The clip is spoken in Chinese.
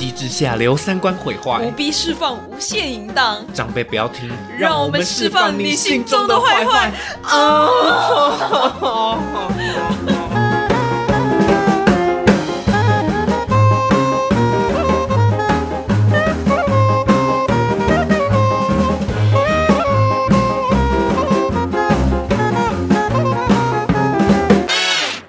机之下留三观毁坏不必释放无限淫荡长辈不要听让我们释放你心中的坏坏哦